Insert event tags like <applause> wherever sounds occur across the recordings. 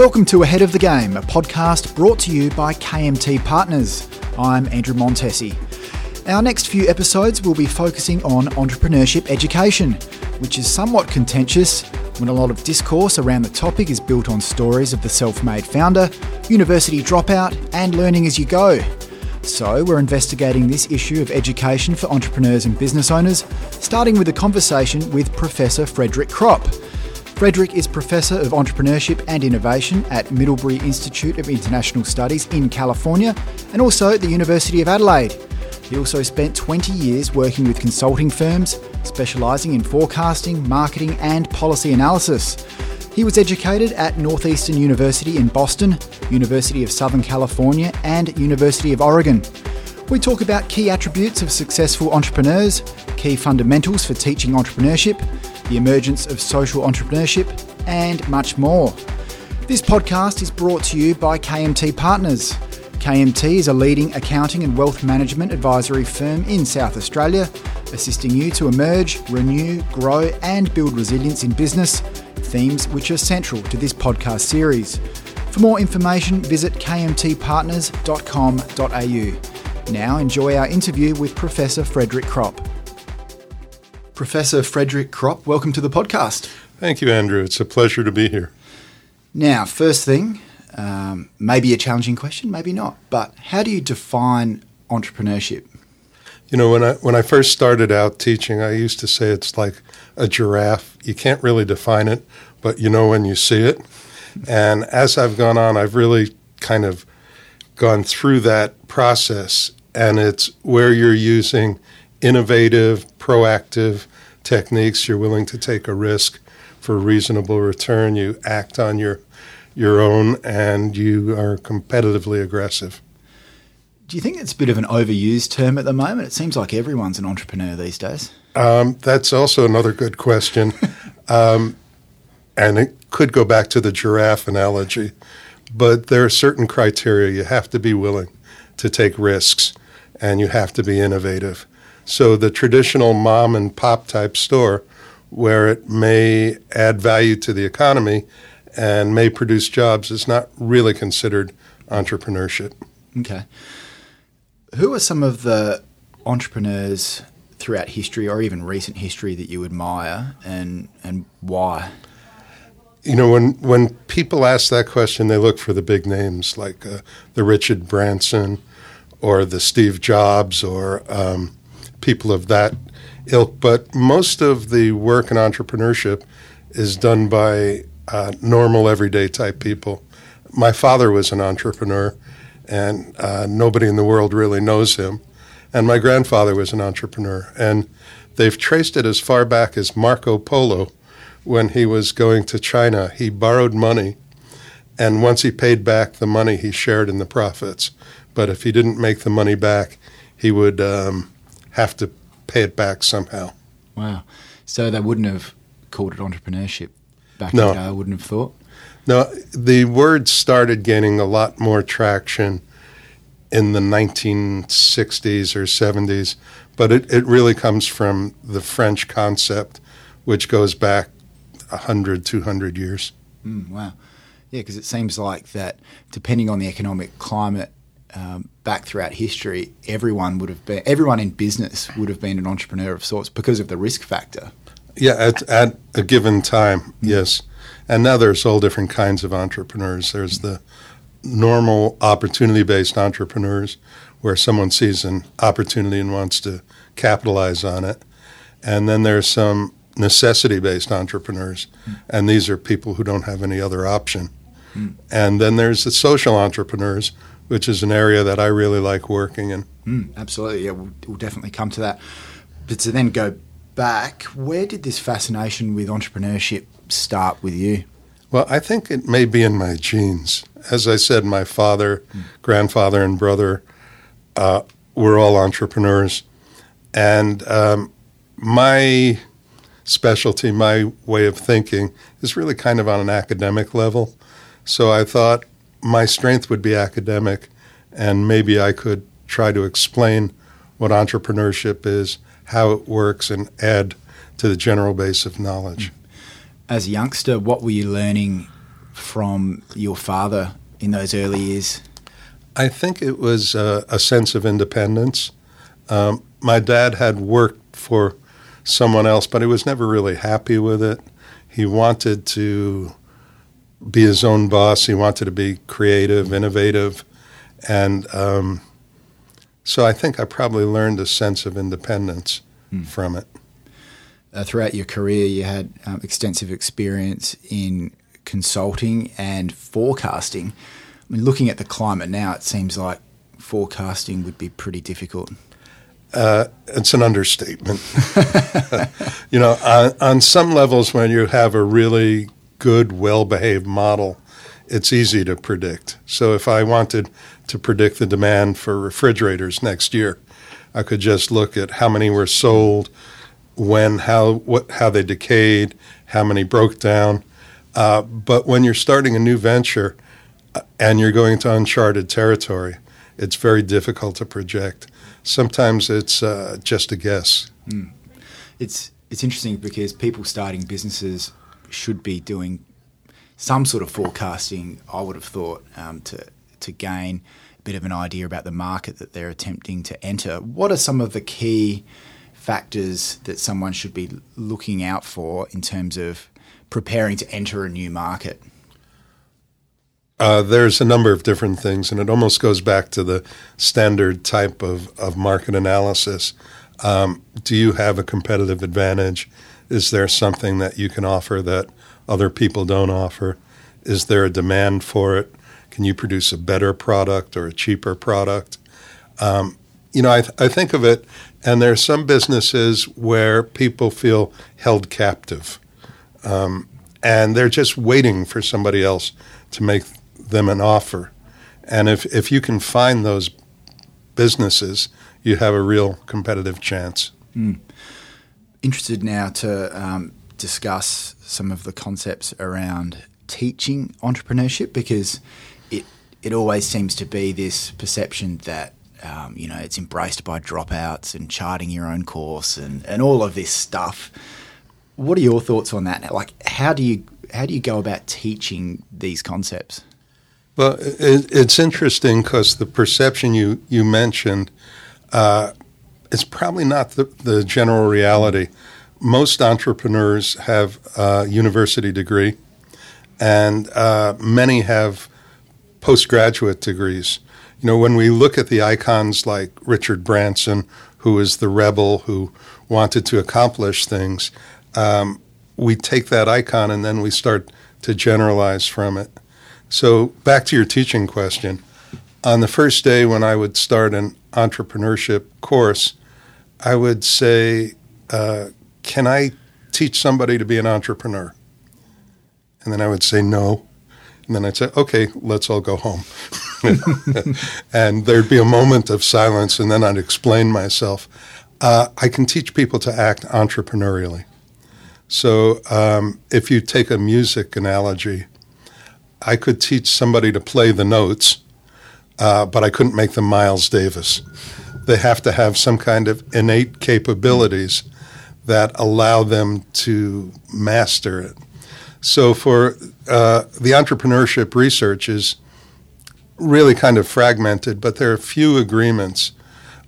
Welcome to Ahead of the Game, a podcast brought to you by KMT Partners. I'm Andrew Montesi. Our next few episodes will be focusing on entrepreneurship education, which is somewhat contentious when a lot of discourse around the topic is built on stories of the self made founder, university dropout, and learning as you go. So, we're investigating this issue of education for entrepreneurs and business owners, starting with a conversation with Professor Frederick Kropp. Frederick is Professor of Entrepreneurship and Innovation at Middlebury Institute of International Studies in California and also at the University of Adelaide. He also spent 20 years working with consulting firms, specialising in forecasting, marketing, and policy analysis. He was educated at Northeastern University in Boston, University of Southern California, and University of Oregon. We talk about key attributes of successful entrepreneurs, key fundamentals for teaching entrepreneurship, the emergence of social entrepreneurship, and much more. This podcast is brought to you by KMT Partners. KMT is a leading accounting and wealth management advisory firm in South Australia, assisting you to emerge, renew, grow, and build resilience in business, themes which are central to this podcast series. For more information, visit kmtpartners.com.au. Now, enjoy our interview with Professor Frederick Kropp. Professor Frederick Kropp, welcome to the podcast. Thank you, Andrew. It's a pleasure to be here. Now, first thing, um, maybe a challenging question, maybe not, but how do you define entrepreneurship? You know, when I when I first started out teaching, I used to say it's like a giraffe. You can't really define it, but you know when you see it. And as I've gone on, I've really kind of gone through that process, and it's where you're using innovative, proactive techniques. You're willing to take a risk for a reasonable return. You act on your your own, and you are competitively aggressive. Do you think it's a bit of an overused term at the moment? It seems like everyone's an entrepreneur these days. Um, that's also another good question. <laughs> um, and it could go back to the giraffe analogy. But there are certain criteria. You have to be willing to take risks and you have to be innovative. So the traditional mom and pop type store, where it may add value to the economy and may produce jobs, is not really considered entrepreneurship. Okay. Who are some of the entrepreneurs throughout history or even recent history that you admire and, and why? You know, when, when people ask that question, they look for the big names like uh, the Richard Branson or the Steve Jobs or um, people of that ilk. But most of the work in entrepreneurship is done by uh, normal, everyday type people. My father was an entrepreneur and uh, nobody in the world really knows him. And my grandfather was an entrepreneur, and they've traced it as far back as Marco Polo. When he was going to China, he borrowed money, and once he paid back the money, he shared in the profits. But if he didn't make the money back, he would um, have to pay it back somehow. Wow. So they wouldn't have called it entrepreneurship back no. in the day, I wouldn't have thought. No, the word started gaining a lot more traction in the 1960s or 70s, but it, it really comes from the French concept, which goes back 100, 200 years. Mm, wow. Yeah, because it seems like that depending on the economic climate um, back throughout history, everyone would have been, everyone in business would have been an entrepreneur of sorts because of the risk factor. Yeah, at, at a given time, yes. And now there's all different kinds of entrepreneurs. There's the normal opportunity based entrepreneurs where someone sees an opportunity and wants to capitalize on it. And then there's some necessity based entrepreneurs, mm. and these are people who don't have any other option. Mm. And then there's the social entrepreneurs, which is an area that I really like working in. Mm, absolutely, yeah, we'll, we'll definitely come to that. But to then go back, where did this fascination with entrepreneurship start with you? Well, I think it may be in my genes. As I said, my father, mm. grandfather, and brother uh, were all entrepreneurs. And um, my specialty, my way of thinking, is really kind of on an academic level. So I thought my strength would be academic, and maybe I could try to explain what entrepreneurship is, how it works, and add to the general base of knowledge. As a youngster, what were you learning from your father in those early years? I think it was uh, a sense of independence. Um, my dad had worked for someone else, but he was never really happy with it. He wanted to be his own boss. He wanted to be creative, innovative, and um, so I think I probably learned a sense of independence mm. from it. Uh, throughout your career, you had um, extensive experience in consulting and forecasting. I mean, looking at the climate now, it seems like forecasting would be pretty difficult. Uh, it's an understatement. <laughs> you know, on, on, some levels, when you have a really good, well behaved model, it's easy to predict. So if I wanted to predict the demand for refrigerators next year, I could just look at how many were sold, when, how, what, how they decayed, how many broke down. Uh, but when you're starting a new venture uh, and you're going to uncharted territory, it's very difficult to project. Sometimes it's uh, just a guess. Mm. It's it's interesting because people starting businesses should be doing some sort of forecasting. I would have thought um, to to gain a bit of an idea about the market that they're attempting to enter. What are some of the key factors that someone should be looking out for in terms of preparing to enter a new market? Uh, there's a number of different things, and it almost goes back to the standard type of, of market analysis. Um, do you have a competitive advantage? Is there something that you can offer that other people don't offer? Is there a demand for it? Can you produce a better product or a cheaper product? Um, you know, I, th- I think of it, and there are some businesses where people feel held captive, um, and they're just waiting for somebody else to make them an offer. And if, if you can find those businesses, you have a real competitive chance. Mm. Interested now to um, discuss some of the concepts around teaching entrepreneurship because it it always seems to be this perception that um, you know it's embraced by dropouts and charting your own course and, and all of this stuff. What are your thoughts on that? Like, how do you how do you go about teaching these concepts? Well, it, it's interesting because the perception you you mentioned uh, is probably not the, the general reality. Most entrepreneurs have a university degree, and uh, many have postgraduate degrees. You know, when we look at the icons like Richard Branson, who is the rebel who wanted to accomplish things, um, we take that icon and then we start to generalize from it. So, back to your teaching question. On the first day when I would start an entrepreneurship course, I would say, uh, Can I teach somebody to be an entrepreneur? And then I would say, No. And then I'd say, Okay, let's all go home. <laughs> and there'd be a moment of silence, and then I'd explain myself. Uh, I can teach people to act entrepreneurially. So, um, if you take a music analogy, I could teach somebody to play the notes, uh, but I couldn't make them Miles Davis. They have to have some kind of innate capabilities that allow them to master it. So, for uh, the entrepreneurship research is really kind of fragmented, but there are few agreements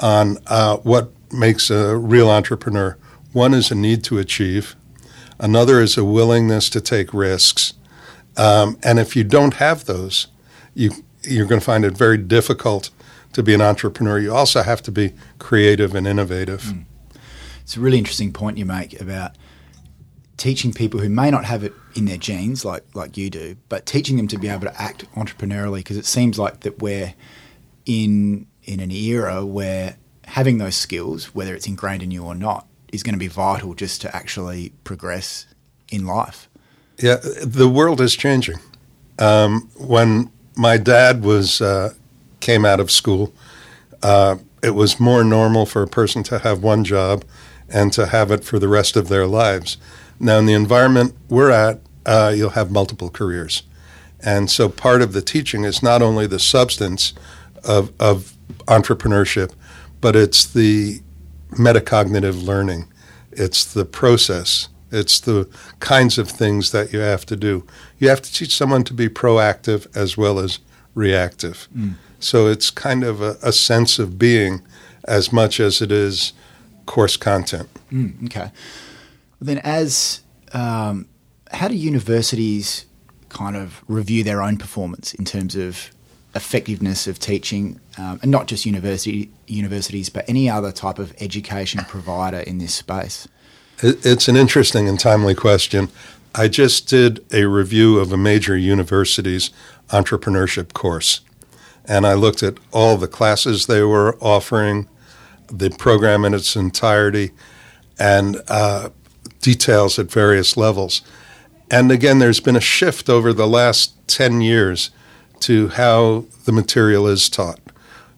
on uh, what makes a real entrepreneur. One is a need to achieve, another is a willingness to take risks, um, and if you don't have those, you you're going to find it very difficult to be an entrepreneur. You also have to be creative and innovative. Mm. It's a really interesting point you make about teaching people who may not have it in their genes like like you do, but teaching them to be able to act entrepreneurially because it seems like that we're in in an era where having those skills, whether it's ingrained in you or not, is going to be vital just to actually progress in life. Yeah, the world is changing. Um, when my dad was uh, came out of school, uh, it was more normal for a person to have one job and to have it for the rest of their lives. Now, in the environment we're at, uh, you'll have multiple careers, and so part of the teaching is not only the substance of, of entrepreneurship, but it's the metacognitive learning. It's the process It's the kinds of things that you have to do. You have to teach someone to be proactive as well as reactive. Mm. So it's kind of a, a, sense of being as much as it is course content. Mm, okay. Then, as um, how do universities kind of review their own performance in terms of effectiveness of teaching, um, and not just university universities, but any other type of education provider in this space? It's an interesting and timely question. I just did a review of a major university's entrepreneurship course, and I looked at all the classes they were offering, the program in its entirety, and uh, details at various levels. And again, there's been a shift over the last 10 years to how the material is taught.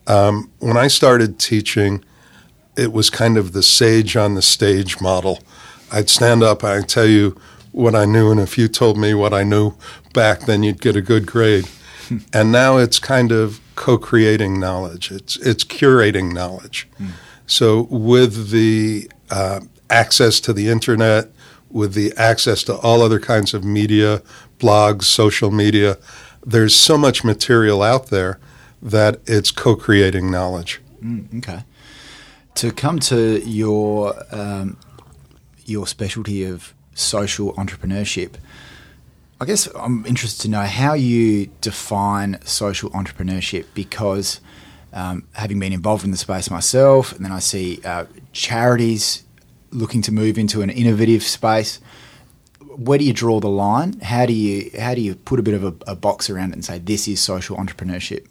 Um, when I started teaching, it was kind of the sage on the stage model. I'd stand up, I'd tell you what I knew, and if you told me what I knew back, then you'd get a good grade. and now it's kind of co-creating knowledge. It's it's curating knowledge. Mm. So with the uh, access to the internet, with the access to all other kinds of media, blogs, social media, there's so much material out there that it's co-creating knowledge. Mm, okay. To come to your um, your specialty of social entrepreneurship, I guess I'm interested to know how you define social entrepreneurship because um, having been involved in the space myself, and then I see uh, charities looking to move into an innovative space where do you draw the line? How do you how do you put a bit of a, a box around it and say this is social entrepreneurship?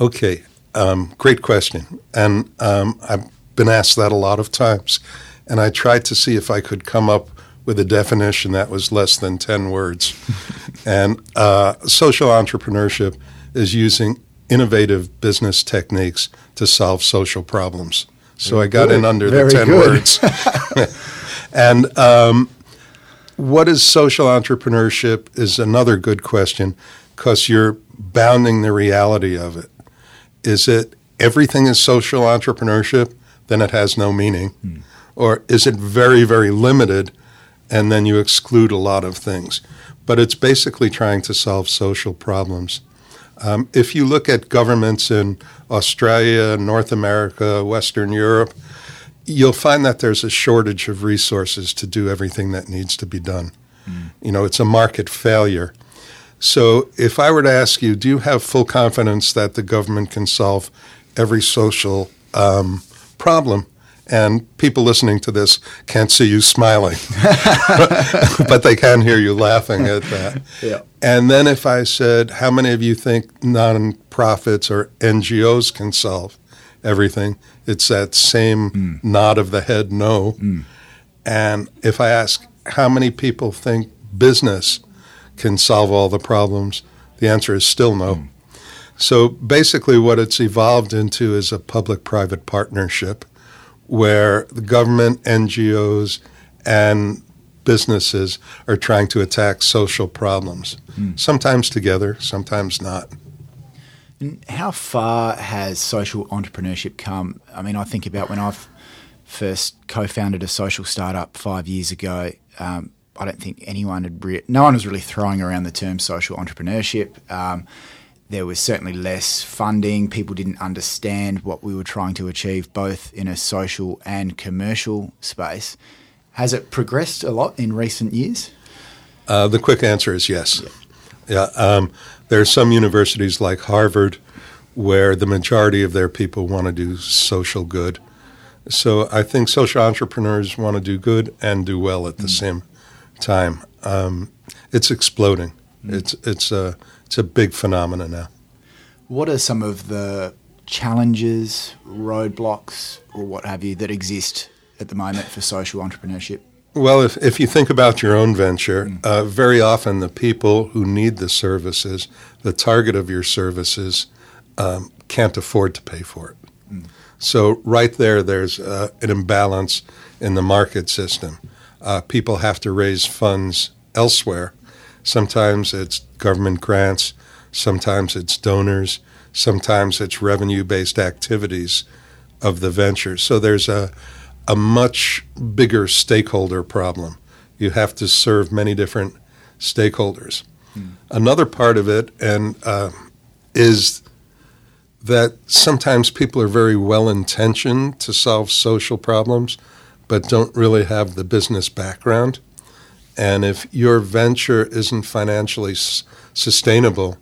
Okay, um, great question, and um, I've been asked that a lot of times, and I tried to see if I could come up with a definition that was less than ten words. <laughs> and uh, social entrepreneurship is using innovative business techniques to solve social problems. So Very I got good. in under Very the ten good. words, <laughs> and um, what is social entrepreneurship is another good question because you're bounding the reality of it. Is it everything is social entrepreneurship, then it has no meaning? Hmm. Or is it very, very limited and then you exclude a lot of things? But it's basically trying to solve social problems. Um, if you look at governments in Australia, North America, Western Europe, you'll find that there's a shortage of resources to do everything that needs to be done. Mm. You know, it's a market failure. So if I were to ask you, do you have full confidence that the government can solve every social um, problem? And people listening to this can't see you smiling, <laughs> but they can hear you laughing at that. Yeah. And then if I said, how many of you think nonprofits or NGOs can solve everything? It's that same mm. nod of the head, no. Mm. And if I ask how many people think business can solve all the problems, the answer is still no. Mm. So basically, what it's evolved into is a public private partnership where the government, NGOs, and businesses are trying to attack social problems, mm. sometimes together, sometimes not. And how far has social entrepreneurship come? I mean, I think about when I've first co-founded a social startup five years ago. Um, I don't think anyone had re- no one was really throwing around the term social entrepreneurship. Um, there was certainly less funding. People didn't understand what we were trying to achieve, both in a social and commercial space. Has it progressed a lot in recent years? Uh, the quick answer is yes. Yeah. yeah um, there are some universities like Harvard where the majority of their people want to do social good. So I think social entrepreneurs want to do good and do well at the mm. same time. Um, it's exploding. Mm. It's it's a it's a big phenomenon now. What are some of the challenges, roadblocks, or what have you that exist at the moment for social entrepreneurship? Well, if, if you think about your own venture, mm. uh, very often the people who need the services, the target of your services, um, can't afford to pay for it. Mm. So, right there, there's uh, an imbalance in the market system. Uh, people have to raise funds elsewhere. Sometimes it's government grants, sometimes it's donors, sometimes it's revenue based activities of the venture. So, there's a a much bigger stakeholder problem You have to serve many different stakeholders. Another part of it and uh, is that sometimes people are very well intentioned to solve social problems, but don't really have the business background. And if your venture isn't financially s- sustainable,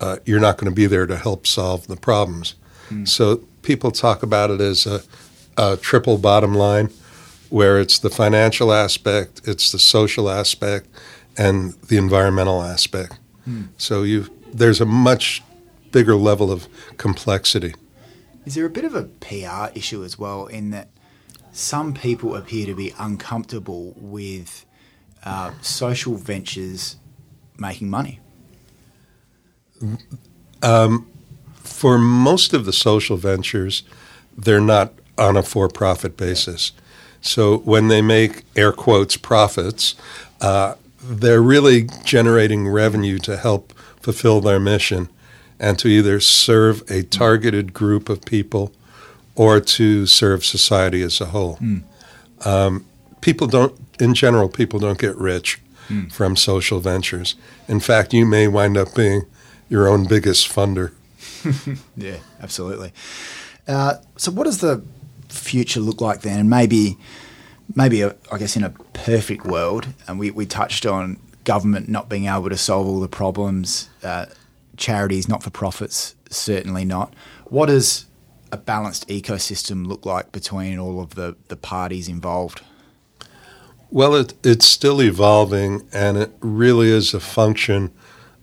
uh, you're not going to be there to help solve the problems. So people talk about it as a, a triple bottom line, where it's the financial aspect, it's the social aspect, and the environmental aspect. So you there's a much bigger level of complexity. Is there a bit of a PR issue as well in that some people appear to be uncomfortable with uh, social ventures making money? For most of the social ventures, they're not on a for-profit basis. So when they make air quotes profits, uh, they're really generating revenue to help fulfill their mission and to either serve a targeted group of people or to serve society as a whole. Um, people don't, in general, people don't get rich from social ventures. In fact, you may wind up being your own biggest funder. <laughs> Yeah, absolutely. Uh, so, what does the future look like then? And maybe, maybe a, I guess in a perfect world, and we, we touched on government not being able to solve all the problems, uh, charities, not for profits, certainly not. What does a balanced ecosystem look like between all of the, the parties involved? Well, it, it's still evolving, and it really is a function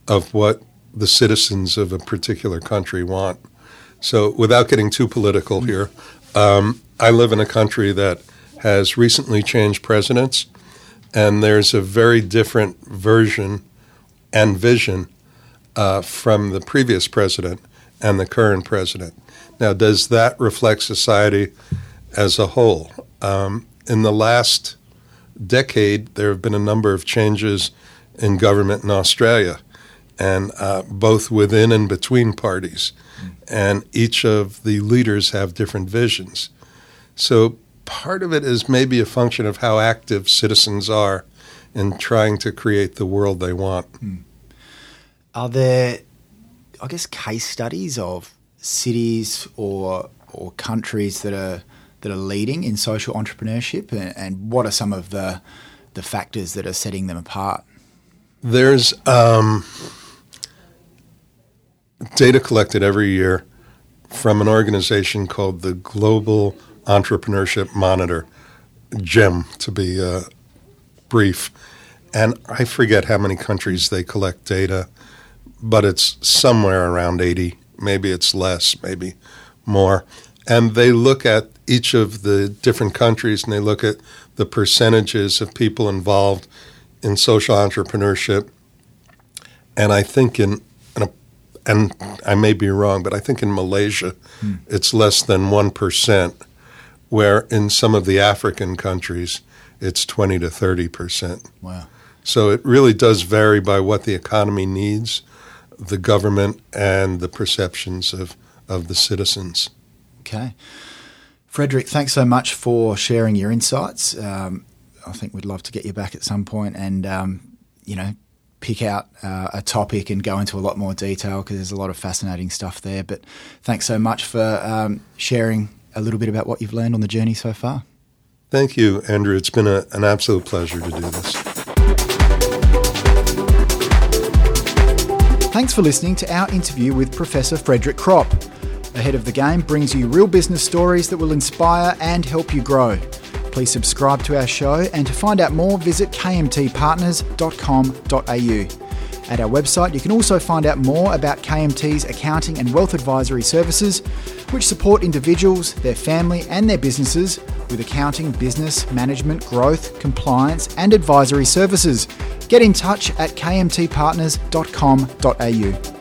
of what the citizens of a particular country want. So, without getting too political here, um, I live in a country that has recently changed presidents, and there's a very different version and vision uh, from the previous president and the current president. Now, does that reflect society as a whole? Um, in the last decade, there have been a number of changes in government in Australia, and uh, both within and between parties. And each of the leaders have different visions. So part of it is maybe a function of how active citizens are in trying to create the world they want. Are there, I guess, case studies of cities or or countries that are that are leading in social entrepreneurship, and, and what are some of the the factors that are setting them apart? There's um, data collected every year from an organization called the Global Entrepreneurship Monitor, GEM to be uh, brief. And I forget how many countries they collect data, but it's somewhere around 80. Maybe it's less, maybe more. And they look at each of the different countries and they look at the percentages of people involved in social entrepreneurship. And I think in, in a, and I may be wrong, but I think in Malaysia hmm. it's less than 1%, where in some of the African countries it's 20 to 30%. Wow. So it really does vary by what the economy needs, the government, and the perceptions of, of the citizens. Okay. Frederick, thanks so much for sharing your insights. Um, I think we'd love to get you back at some point and, um, you know, pick out uh, a topic and go into a lot more detail because there's a lot of fascinating stuff there. But thanks so much for um, sharing a little bit about what you've learned on the journey so far. Thank you, Andrew. It's been a, an absolute pleasure to do this. Thanks for listening to our interview with Professor Frederick Kropp. Ahead of the Game brings you real business stories that will inspire and help you grow. Please subscribe to our show, and to find out more, visit kmtpartners.com.au. At our website, you can also find out more about KMT's accounting and wealth advisory services, which support individuals, their family, and their businesses with accounting, business, management, growth, compliance, and advisory services. Get in touch at kmtpartners.com.au.